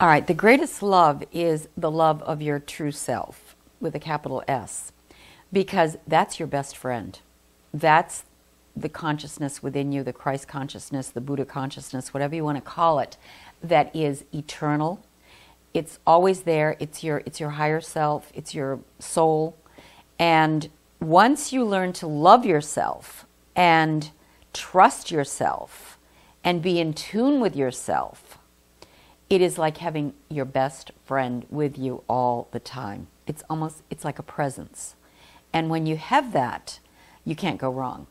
All right, the greatest love is the love of your true self with a capital S because that's your best friend. That's the consciousness within you, the Christ consciousness, the Buddha consciousness, whatever you want to call it, that is eternal. It's always there. It's your it's your higher self, it's your soul. And once you learn to love yourself and trust yourself and be in tune with yourself, it is like having your best friend with you all the time. It's almost it's like a presence. And when you have that, you can't go wrong.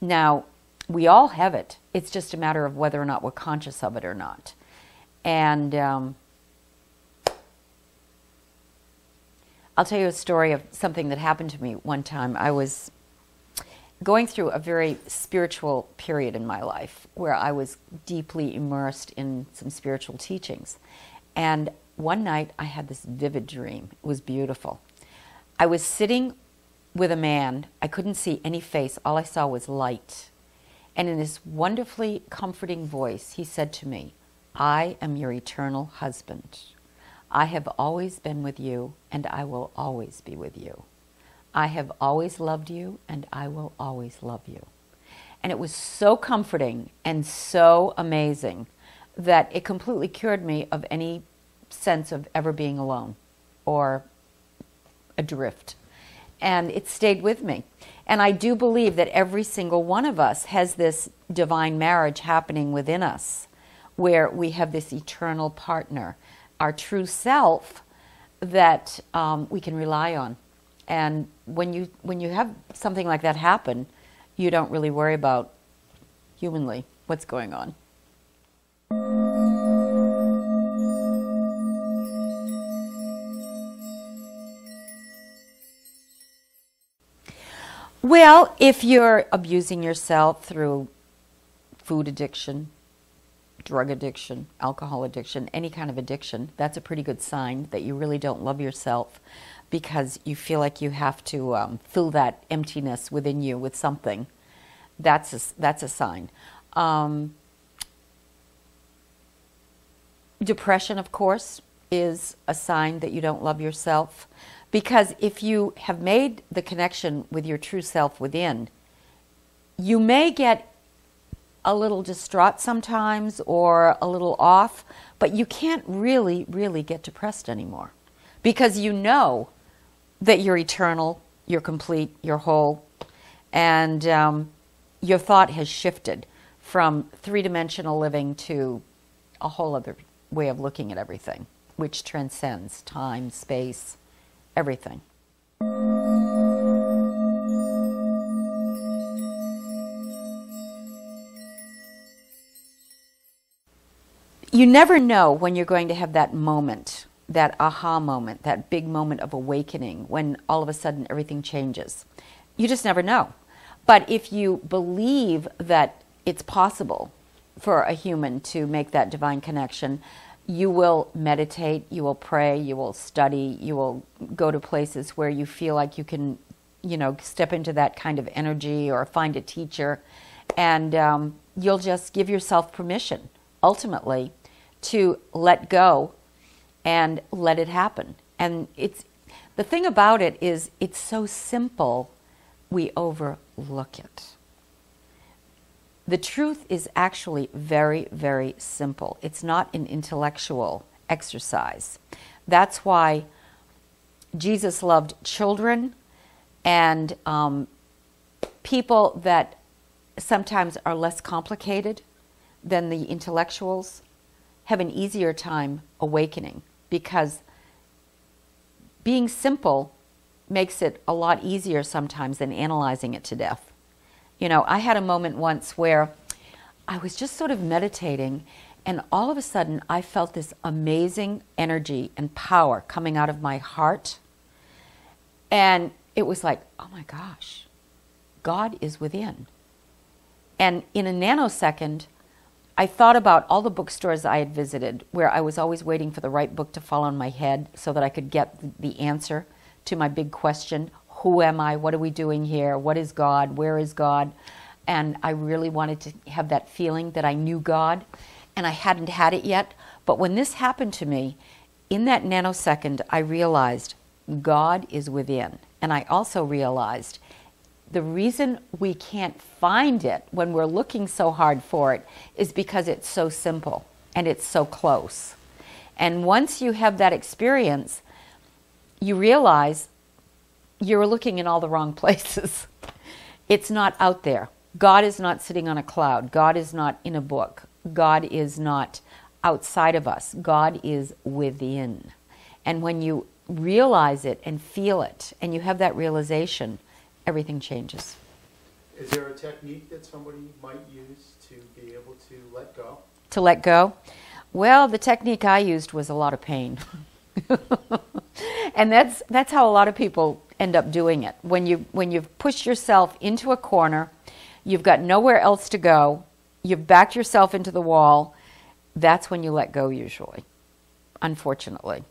Now, we all have it. It's just a matter of whether or not we're conscious of it or not. And um, I'll tell you a story of something that happened to me one time. I was going through a very spiritual period in my life where I was deeply immersed in some spiritual teachings. And one night I had this vivid dream. It was beautiful. I was sitting with a man. I couldn't see any face. All I saw was light. And in this wonderfully comforting voice, he said to me, I am your eternal husband. I have always been with you, and I will always be with you. I have always loved you, and I will always love you. And it was so comforting and so amazing that it completely cured me of any sense of ever being alone or adrift and it stayed with me. And I do believe that every single one of us has this divine marriage happening within us where we have this eternal partner, our true self that um, we can rely on. And when you, when you have something like that happen, you don't really worry about humanly what's going on. Well, if you're abusing yourself through food addiction, drug addiction, alcohol addiction, any kind of addiction, that's a pretty good sign that you really don't love yourself because you feel like you have to um, fill that emptiness within you with something. That's a, that's a sign. Um, depression, of course, is a sign that you don't love yourself. Because if you have made the connection with your true self within, you may get a little distraught sometimes or a little off, but you can't really, really get depressed anymore because you know that you're eternal, you're complete, you're whole, and um, your thought has shifted from three dimensional living to a whole other way of looking at everything, which transcends time, space, everything. You never know when you're going to have that moment, that aha moment, that big moment of awakening when all of a sudden everything changes. You just never know. But if you believe that it's possible for a human to make that divine connection, you will meditate, you will pray, you will study, you will go to places where you feel like you can, you know, step into that kind of energy or find a teacher, and um, you'll just give yourself permission, ultimately, to let go and let it happen. And it's the thing about it is it's so simple, we overlook it. The truth is actually very, very simple. It's not an intellectual exercise. That's why Jesus loved children and um, people that sometimes are less complicated than the intellectuals have an easier time awakening because being simple makes it a lot easier sometimes than analyzing it to death. You know, I had a moment once where I was just sort of meditating, and all of a sudden I felt this amazing energy and power coming out of my heart. And it was like, oh my gosh, God is within. And in a nanosecond, I thought about all the bookstores I had visited where I was always waiting for the right book to fall on my head so that I could get the answer to my big question who am I? What are we doing here? What is God? Where is God? And I really wanted to have that feeling that I knew God, and I hadn't had it yet. But when this happened to me, in that nanosecond, I realized God is within. And I also realized the reason we can't find it when we're looking so hard for it is because it's so simple and it's so close. And once you have that experience, you realize you're looking in all the wrong places. it's not out there. God is not sitting on a cloud. God is not in a book. God is not outside of us. God is within. And when you realize it and feel it and you have that realization, everything changes. Is there a technique that somebody might use to be able to let go? To let go? Well, the technique I used was a lot of pain. and that's that's how a lot of people end up doing it. When you when you've pushed yourself into a corner, you've got nowhere else to go, you've backed yourself into the wall, that's when you let go usually. Unfortunately.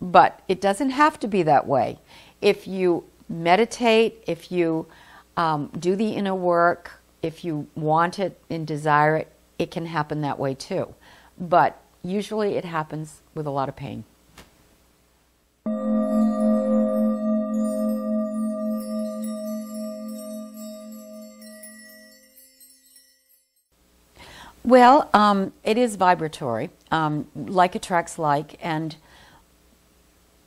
But it doesn't have to be that way. If you meditate, if you um, do the inner work, if you want it and desire it, it can happen that way too. But usually it happens with a lot of pain. Well, um, it is vibratory, um, like attracts like, and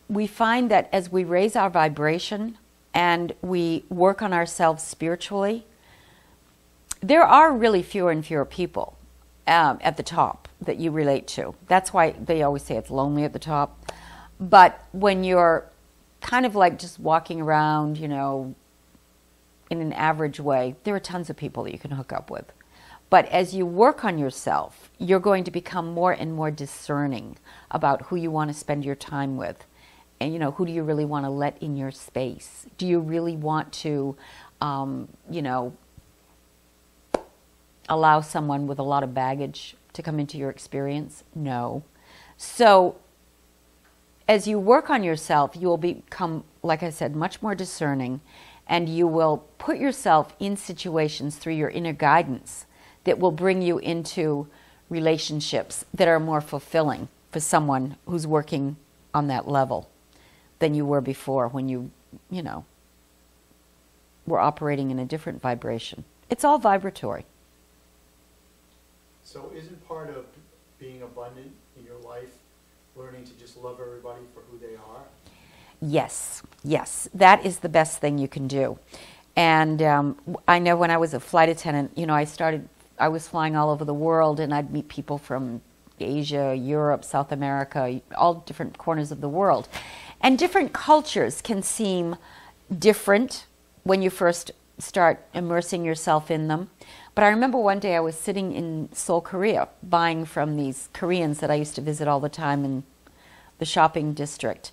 we find that as we raise our vibration and we work on ourselves spiritually, there are really fewer and fewer people um, at the top that you relate to. That's why they always say it's lonely at the top. But when you're kind of like just walking around, you know, in an average way, there are tons of people that you can hook up with. But as you work on yourself, you're going to become more and more discerning about who you want to spend your time with. And, you know, who do you really want to let in your space? Do you really want to, um, you know, allow someone with a lot of baggage to come into your experience? No. So, as you work on yourself, you will become, like I said, much more discerning, and you will put yourself in situations through your inner guidance that will bring you into relationships that are more fulfilling for someone who's working on that level than you were before when you, you know, were operating in a different vibration. It's all vibratory. So, isn't part of being abundant in your life learning to just love everybody for who they are? Yes, yes. That is the best thing you can do. And um, I know when I was a flight attendant, you know, I started I was flying all over the world and I'd meet people from Asia, Europe, South America, all different corners of the world. And different cultures can seem different when you first start immersing yourself in them. But I remember one day I was sitting in Seoul, Korea, buying from these Koreans that I used to visit all the time in the shopping district.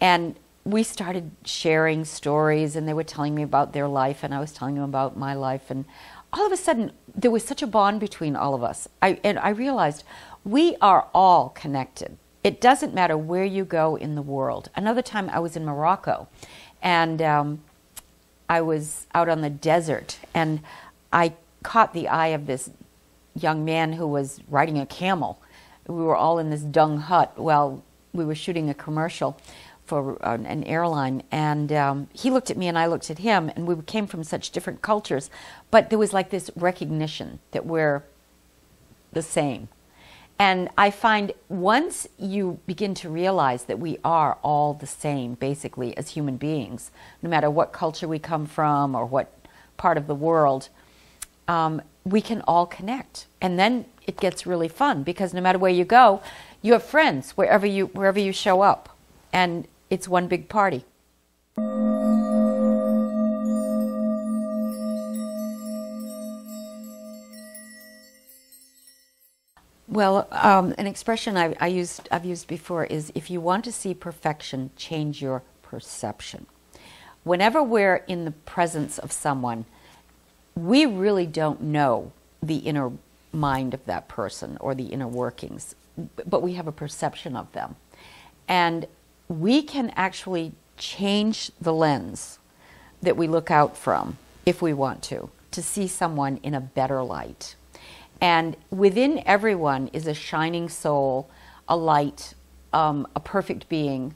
And we started sharing stories, and they were telling me about their life, and I was telling them about my life. And all of a sudden, there was such a bond between all of us. I, and I realized we are all connected. It doesn't matter where you go in the world. Another time I was in Morocco and um, I was out on the desert and I caught the eye of this young man who was riding a camel. We were all in this dung hut while we were shooting a commercial for an airline, and um, he looked at me and I looked at him, and we came from such different cultures, but there was like this recognition that we're the same. And I find once you begin to realize that we are all the same, basically, as human beings, no matter what culture we come from or what part of the world, um, we can all connect. And then it gets really fun because no matter where you go, you have friends wherever you wherever you show up. And it's one big party. Well, um, an expression I, I used, I've used before is if you want to see perfection, change your perception. Whenever we're in the presence of someone, we really don't know the inner mind of that person or the inner workings, but we have a perception of them. And we can actually change the lens that we look out from if we want to, to see someone in a better light. And within everyone is a shining soul a light, um, a perfect being,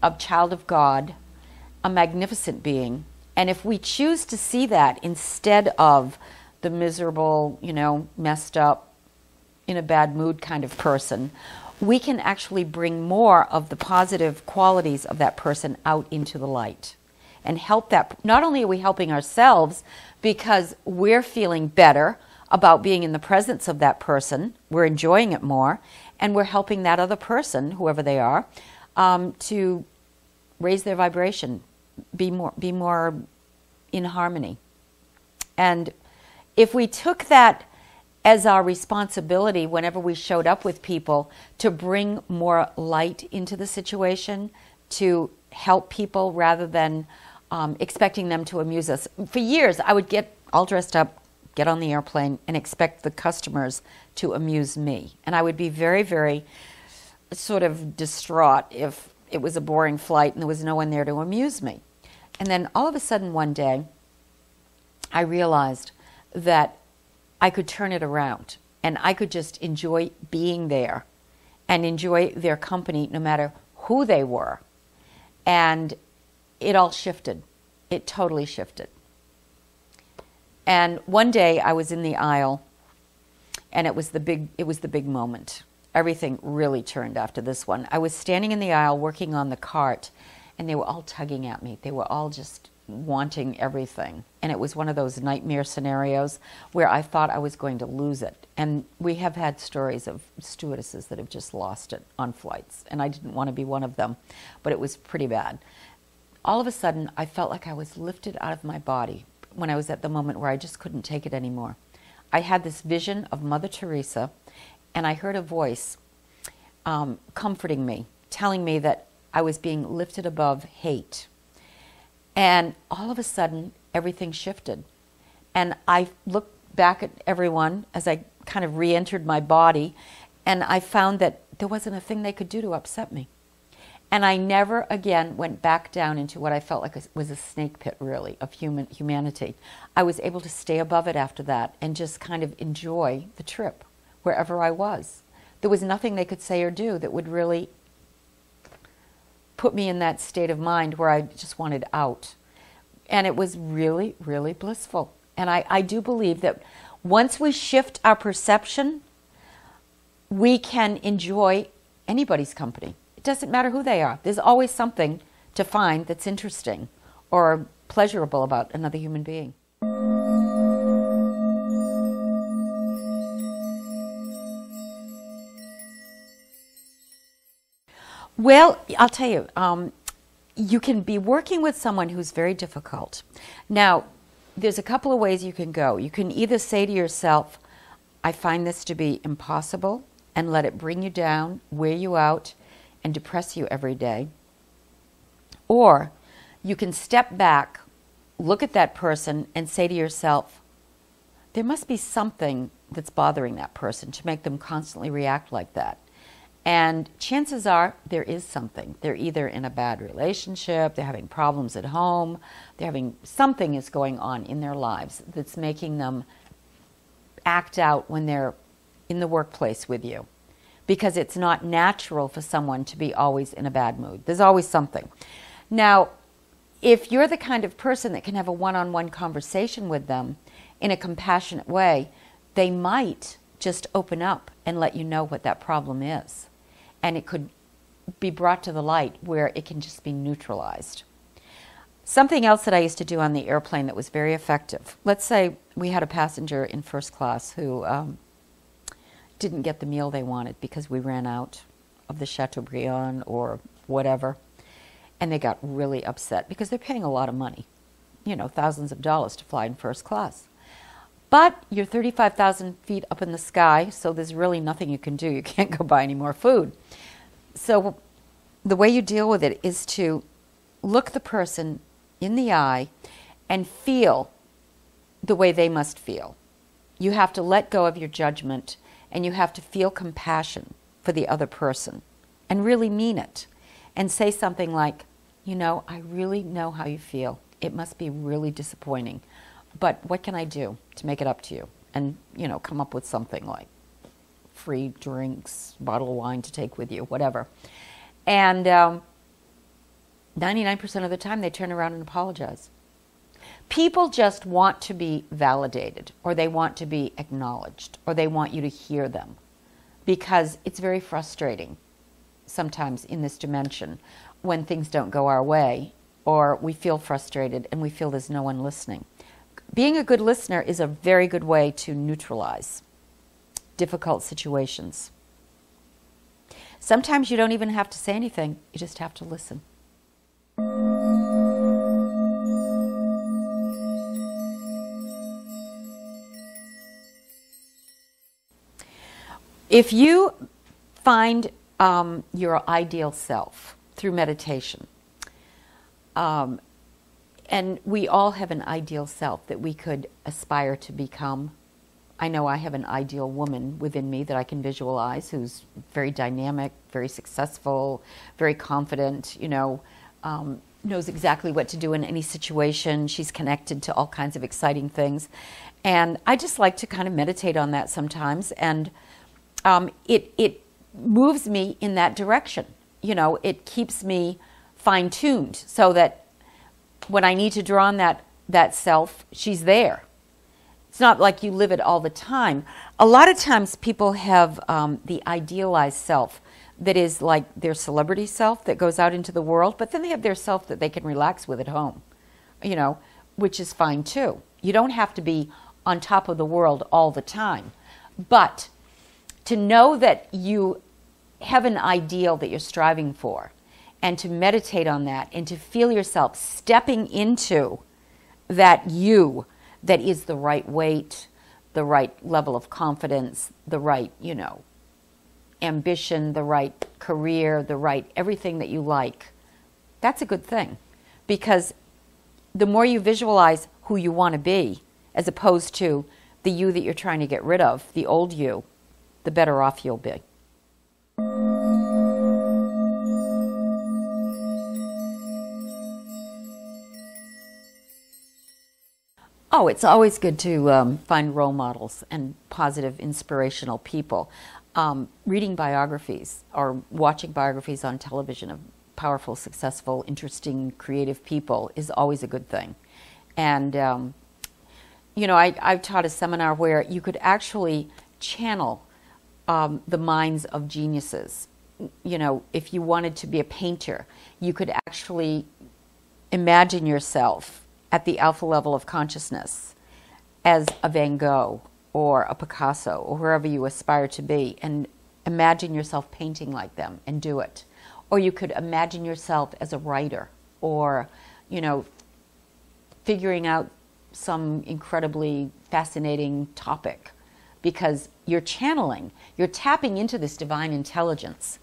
a child of God, a magnificent being. And if we choose to see that instead of the miserable, you know, messed up, in a bad mood kind of person, we can actually bring more of the positive qualities of that person out into the light and help that. Not only are we helping ourselves because we're feeling better about being in the presence of that person, we're enjoying it more, and we're helping that other person, whoever they are, um, to raise their vibration, be more, be more in harmony. And if we took that as our responsibility whenever we showed up with people to bring more light into the situation, to help people rather than um, expecting them to amuse us. For years, I would get all dressed up, get on the airplane, and expect the customers to amuse me. And I would be very, very sort of distraught if it was a boring flight and there was no one there to amuse me. And then all of a sudden, one day, I realized that I could turn it around and I could just enjoy being there and enjoy their company no matter who they were. And it all shifted. It totally shifted. And one day I was in the aisle and it was the big it was the big moment. Everything really turned after this one. I was standing in the aisle working on the cart and they were all tugging at me. They were all just wanting everything. And it was one of those nightmare scenarios where I thought I was going to lose it. And we have had stories of stewardesses that have just lost it on flights. And I didn't want to be one of them, but it was pretty bad. All of a sudden, I felt like I was lifted out of my body when I was at the moment where I just couldn't take it anymore. I had this vision of Mother Teresa, and I heard a voice um, comforting me, telling me that I was being lifted above hate and all of a sudden, everything shifted. And I looked back at everyone as I kind of re entered my body, and I found that there wasn't a thing they could do to upset me. And I never again went back down into what I felt like was a snake pit, really, of human humanity. I was able to stay above it after that and just kind of enjoy the trip wherever I was. There was nothing they could say or do that would really put me in that state of mind where I just wanted out. And it was really, really blissful. And I, I do believe that once we shift our perception, we can enjoy anybody's company. Doesn't matter who they are, there's always something to find that's interesting or pleasurable about another human being. Well, I'll tell you, um, you can be working with someone who's very difficult. Now, there's a couple of ways you can go. You can either say to yourself, I find this to be impossible, and let it bring you down, wear you out, and depress you every day. Or you can step back, look at that person, and say to yourself, there must be something that's bothering that person to make them constantly react like that. And chances are there is something. They're either in a bad relationship, they're having problems at home, they're having something is going on in their lives that's making them act out when they're in the workplace with you. Because it's not natural for someone to be always in a bad mood. There's always something. Now, if you're the kind of person that can have a one on one conversation with them in a compassionate way, they might just open up and let you know what that problem is and it could be brought to the light where it can just be neutralized. Something else that I used to do on the airplane that was very effective. Let's say we had a passenger in first class who um, didn't get the meal they wanted because we ran out of the Chateaubriand or whatever, and they got really upset because they're paying a lot of money, you know, thousands of dollars to fly in first class. But you're 35,000 feet up in the sky, so there's really nothing you can do. You can't go buy any more food. So the way you deal with it is to look the person in the eye and feel the way they must feel. You have to let go of your judgment and you have to feel compassion for the other person and really mean it and say something like, You know, I really know how you feel. It must be really disappointing. But what can I do to make it up to you? And, you know, come up with something like free drinks, bottle of wine to take with you, whatever. And um, 99% of the time, they turn around and apologize. People just want to be validated, or they want to be acknowledged, or they want you to hear them because it's very frustrating sometimes in this dimension when things don't go our way or we feel frustrated and we feel there's no one listening. Being a good listener is a very good way to neutralize difficult situations. Sometimes you don't even have to say anything, you just have to listen. If you find um, your ideal self through meditation, um, and we all have an ideal self that we could aspire to become. I know I have an ideal woman within me that I can visualize who's very dynamic, very successful, very confident, you know, um, knows exactly what to do in any situation. She's connected to all kinds of exciting things. And I just like to kind of meditate on that sometimes. And um, it, it moves me in that direction. You know, it keeps me fine tuned so that when I need to draw on that, that self, she's there. It's not like you live it all the time. A lot of times people have um, the idealized self that is like their celebrity self that goes out into the world, but then they have their self that they can relax with at home, you know, which is fine too. You don't have to be on top of the world all the time. But to know that you have an ideal that you're striving for and to meditate on that and to feel yourself stepping into that you that is the right weight, the right level of confidence, the right, you know, ambition, the right career, the right everything that you like. That's a good thing because the more you visualize who you want to be as opposed to the you that you're trying to get rid of, the old you, the better off you'll be. Oh, it's always good to um, find role models and positive, inspirational people. Um, reading biographies or watching biographies on television of powerful, successful, interesting, creative people is always a good thing. And, um, you know, I, I've taught a seminar where you could actually channel um, the minds of geniuses. You know, if you wanted to be a painter, you could actually imagine yourself at the alpha level of consciousness as a Van Gogh or a Picasso or wherever you aspire to be and imagine yourself painting like them and do it. Or you could imagine yourself as a writer or, you know, figuring out some incredibly fascinating topic because you're channeling, you're tapping into this divine intelligence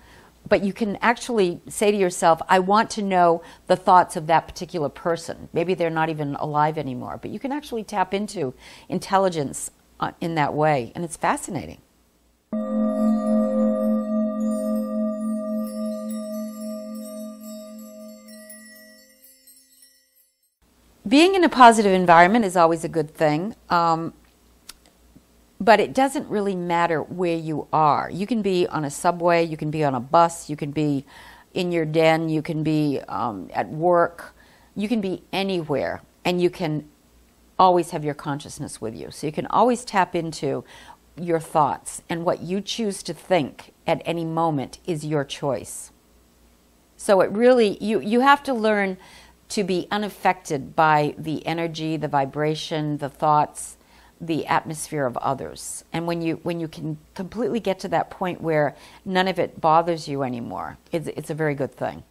but you can actually say to yourself, I want to know the thoughts of that particular person. Maybe they're not even alive anymore, but you can actually tap into intelligence uh, in that way, and it's fascinating. Being in a positive environment is always a good thing. Um, but it doesn't really matter where you are. You can be on a subway, you can be on a bus, you can be in your den, you can be um, at work, you can be anywhere, and you can always have your consciousness with you. So you can always tap into your thoughts, and what you choose to think at any moment is your choice. So it really, you, you have to learn to be unaffected by the energy, the vibration, the thoughts the atmosphere of others. And when you when you can completely get to that point where none of it bothers you anymore, it's, it's a very good thing.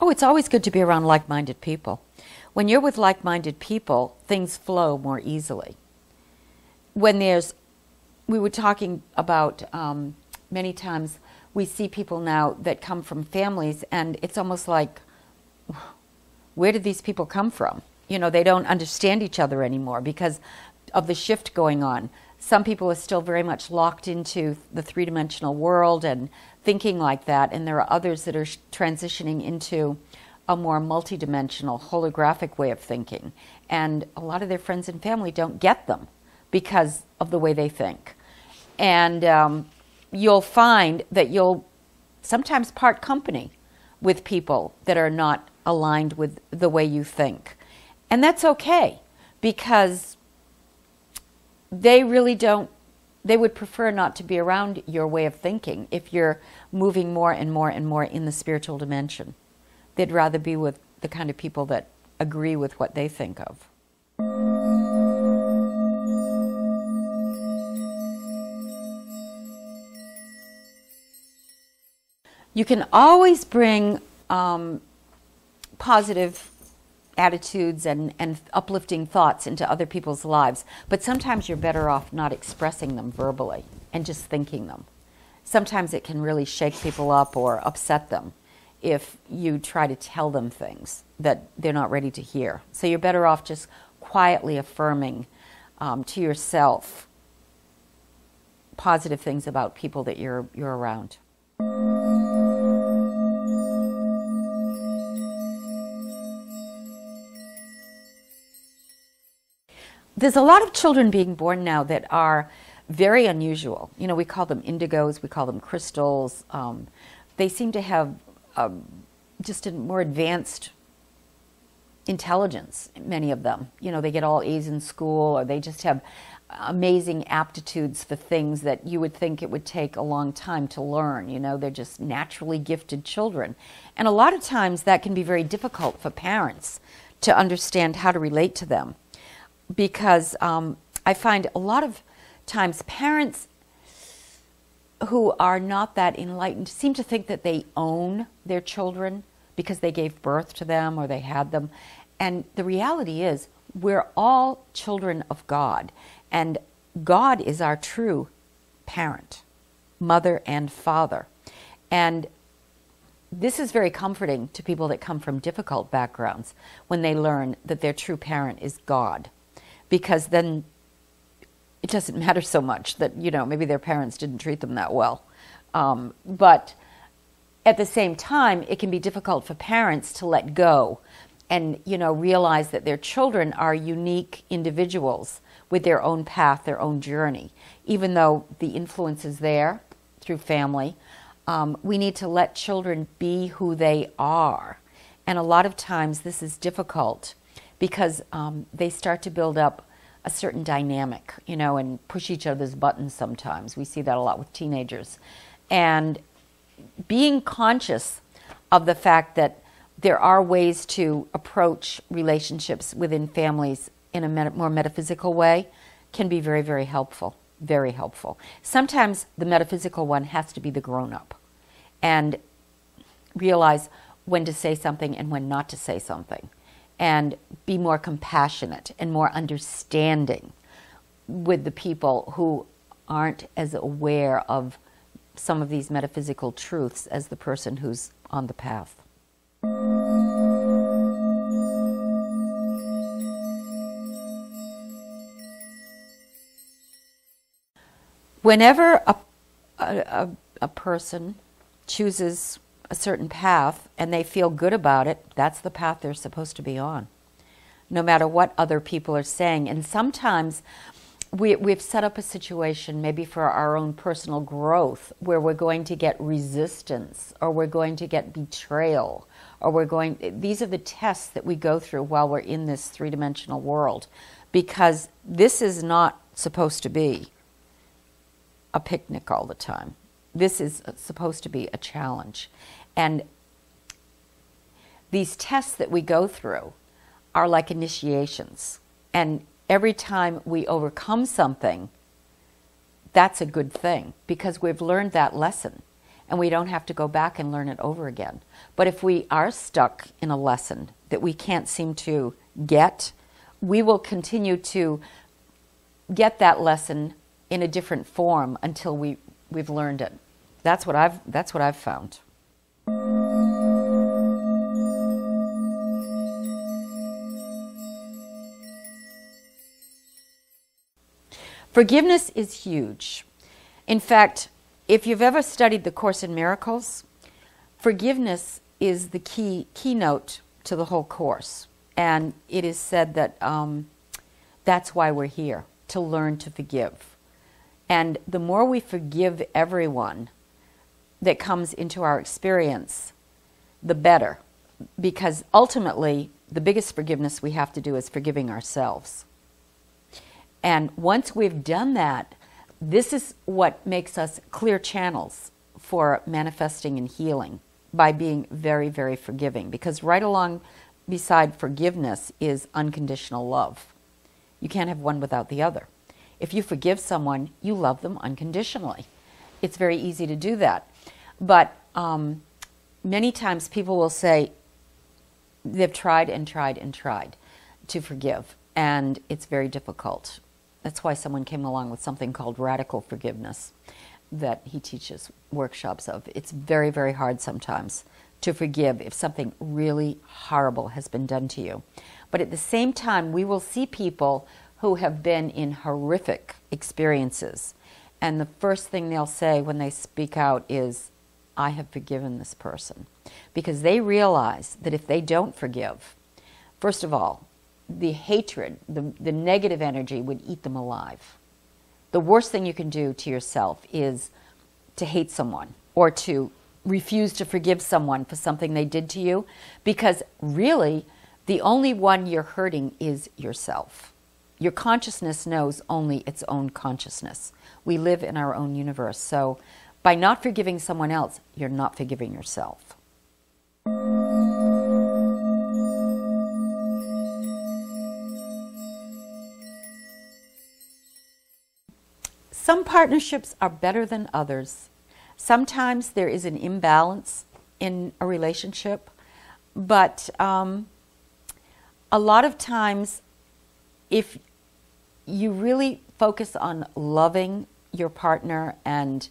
Oh, it's always good to be around like minded people. When you're with like minded people, things flow more easily. When there's, we were talking about um, many times we see people now that come from families, and it's almost like, where did these people come from? You know, they don't understand each other anymore because of the shift going on. Some people are still very much locked into the three dimensional world and thinking like that, and there are others that are transitioning into a more multidimensional, holographic way of thinking. And a lot of their friends and family don't get them because of the way they think. And um, you'll find that you'll sometimes part company with people that are not aligned with the way you think. And that's okay because they really don't, they would prefer not to be around your way of thinking if you're moving more and more and more in the spiritual dimension. They'd rather be with the kind of people that agree with what they think of. You can always bring um, positive attitudes and, and uplifting thoughts into other people's lives, but sometimes you're better off not expressing them verbally and just thinking them. Sometimes it can really shake people up or upset them if you try to tell them things that they're not ready to hear. So you're better off just quietly affirming um, to yourself positive things about people that you're, you're around. There's a lot of children being born now that are very unusual. You know, we call them indigos, we call them crystals. Um, they seem to have um, just a more advanced intelligence, many of them. You know, they get all A's in school or they just have amazing aptitudes for things that you would think it would take a long time to learn. You know, they're just naturally gifted children. And a lot of times that can be very difficult for parents to understand how to relate to them because um, I find a lot of times parents who are not that enlightened seem to think that they own their children because they gave birth to them or they had them. And the reality is, we're all children of God, and God is our true parent, mother and father. And this is very comforting to people that come from difficult backgrounds when they learn that their true parent is God because then it doesn't matter so much that, you know, maybe their parents didn't treat them that well. Um, but at the same time, it can be difficult for parents to let go and, you know, realize that their children are unique individuals with their own path, their own journey. Even though the influence is there through family, um, we need to let children be who they are. And a lot of times this is difficult because um, they start to build up a certain dynamic, you know, and push each other's buttons sometimes. We see that a lot with teenagers. And being conscious of the fact that there are ways to approach relationships within families in a met- more metaphysical way can be very, very helpful. Very helpful. Sometimes the metaphysical one has to be the grown up and realize when to say something and when not to say something and be more compassionate and more understanding with the people who aren't as aware of some of these metaphysical truths as the person who's on the path. Whenever a, a, a person chooses a certain path and they feel good about it, that's the path they're supposed to be on, no matter what other people are saying. And sometimes we, we've set up a situation, maybe for our own personal growth, where we're going to get resistance or we're going to get betrayal or we're going, these are the tests that we go through while we're in this three dimensional world because this is not supposed to be a picnic all the time. This is supposed to be a challenge. And these tests that we go through are like initiations. And every time we overcome something, that's a good thing because we've learned that lesson and we don't have to go back and learn it over again. But if we are stuck in a lesson that we can't seem to get, we will continue to get that lesson in a different form until we, we've learned it. That's what I've, that's what I've found. Forgiveness is huge. In fact, if you've ever studied the Course in Miracles, forgiveness is the key keynote to the whole course. And it is said that um, that's why we're here to learn to forgive. And the more we forgive everyone that comes into our experience, the better. Because ultimately, the biggest forgiveness we have to do is forgiving ourselves. And once we've done that, this is what makes us clear channels for manifesting and healing by being very, very forgiving. Because right along beside forgiveness is unconditional love. You can't have one without the other. If you forgive someone, you love them unconditionally. It's very easy to do that. But um, many times people will say they've tried and tried and tried to forgive, and it's very difficult. That's why someone came along with something called radical forgiveness that he teaches workshops of. It's very, very hard sometimes to forgive if something really horrible has been done to you. But at the same time, we will see people who have been in horrific experiences. And the first thing they'll say when they speak out is, I have forgiven this person. Because they realize that if they don't forgive, first of all, the hatred, the, the negative energy would eat them alive. The worst thing you can do to yourself is to hate someone or to refuse to forgive someone for something they did to you because really the only one you're hurting is yourself. Your consciousness knows only its own consciousness. We live in our own universe. So by not forgiving someone else, you're not forgiving yourself. Some partnerships are better than others. Sometimes there is an imbalance in a relationship, but um, a lot of times, if you really focus on loving your partner and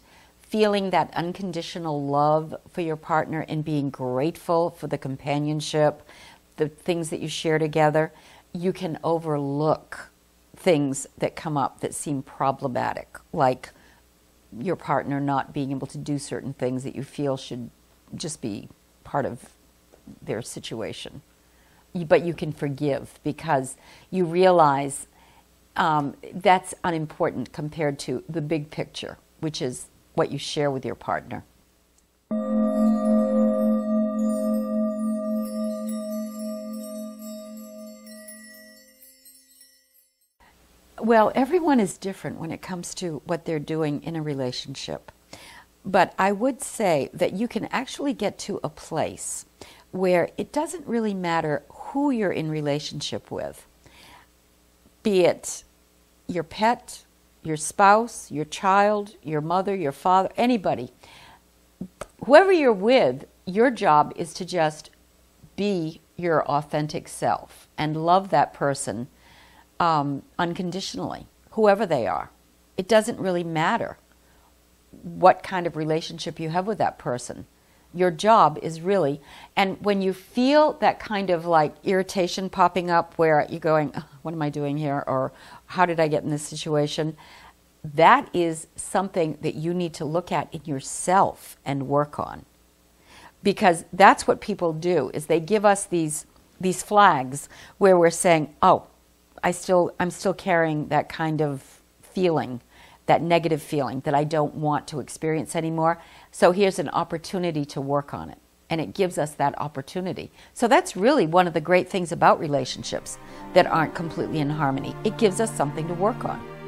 feeling that unconditional love for your partner and being grateful for the companionship, the things that you share together, you can overlook things that come up that seem problematic, like your partner not being able to do certain things that you feel should just be part of their situation. But you can forgive because you realize um, that's unimportant compared to the big picture, which is what you share with your partner. Well, everyone is different when it comes to what they're doing in a relationship. But I would say that you can actually get to a place where it doesn't really matter who you're in relationship with, be it your pet, your spouse, your child, your mother, your father, anybody. Whoever you're with, your job is to just be your authentic self and love that person um, unconditionally, whoever they are. It doesn't really matter what kind of relationship you have with that person. Your job is really, and when you feel that kind of like irritation popping up where you're going, What am I doing here? or How did I get in this situation? That is something that you need to look at in yourself and work on. Because that's what people do is they give us these these flags where we're saying, "Oh, I still I'm still carrying that kind of feeling, that negative feeling that I don't want to experience anymore. So here's an opportunity to work on it. And it gives us that opportunity. So that's really one of the great things about relationships that aren't completely in harmony. It gives us something to work on.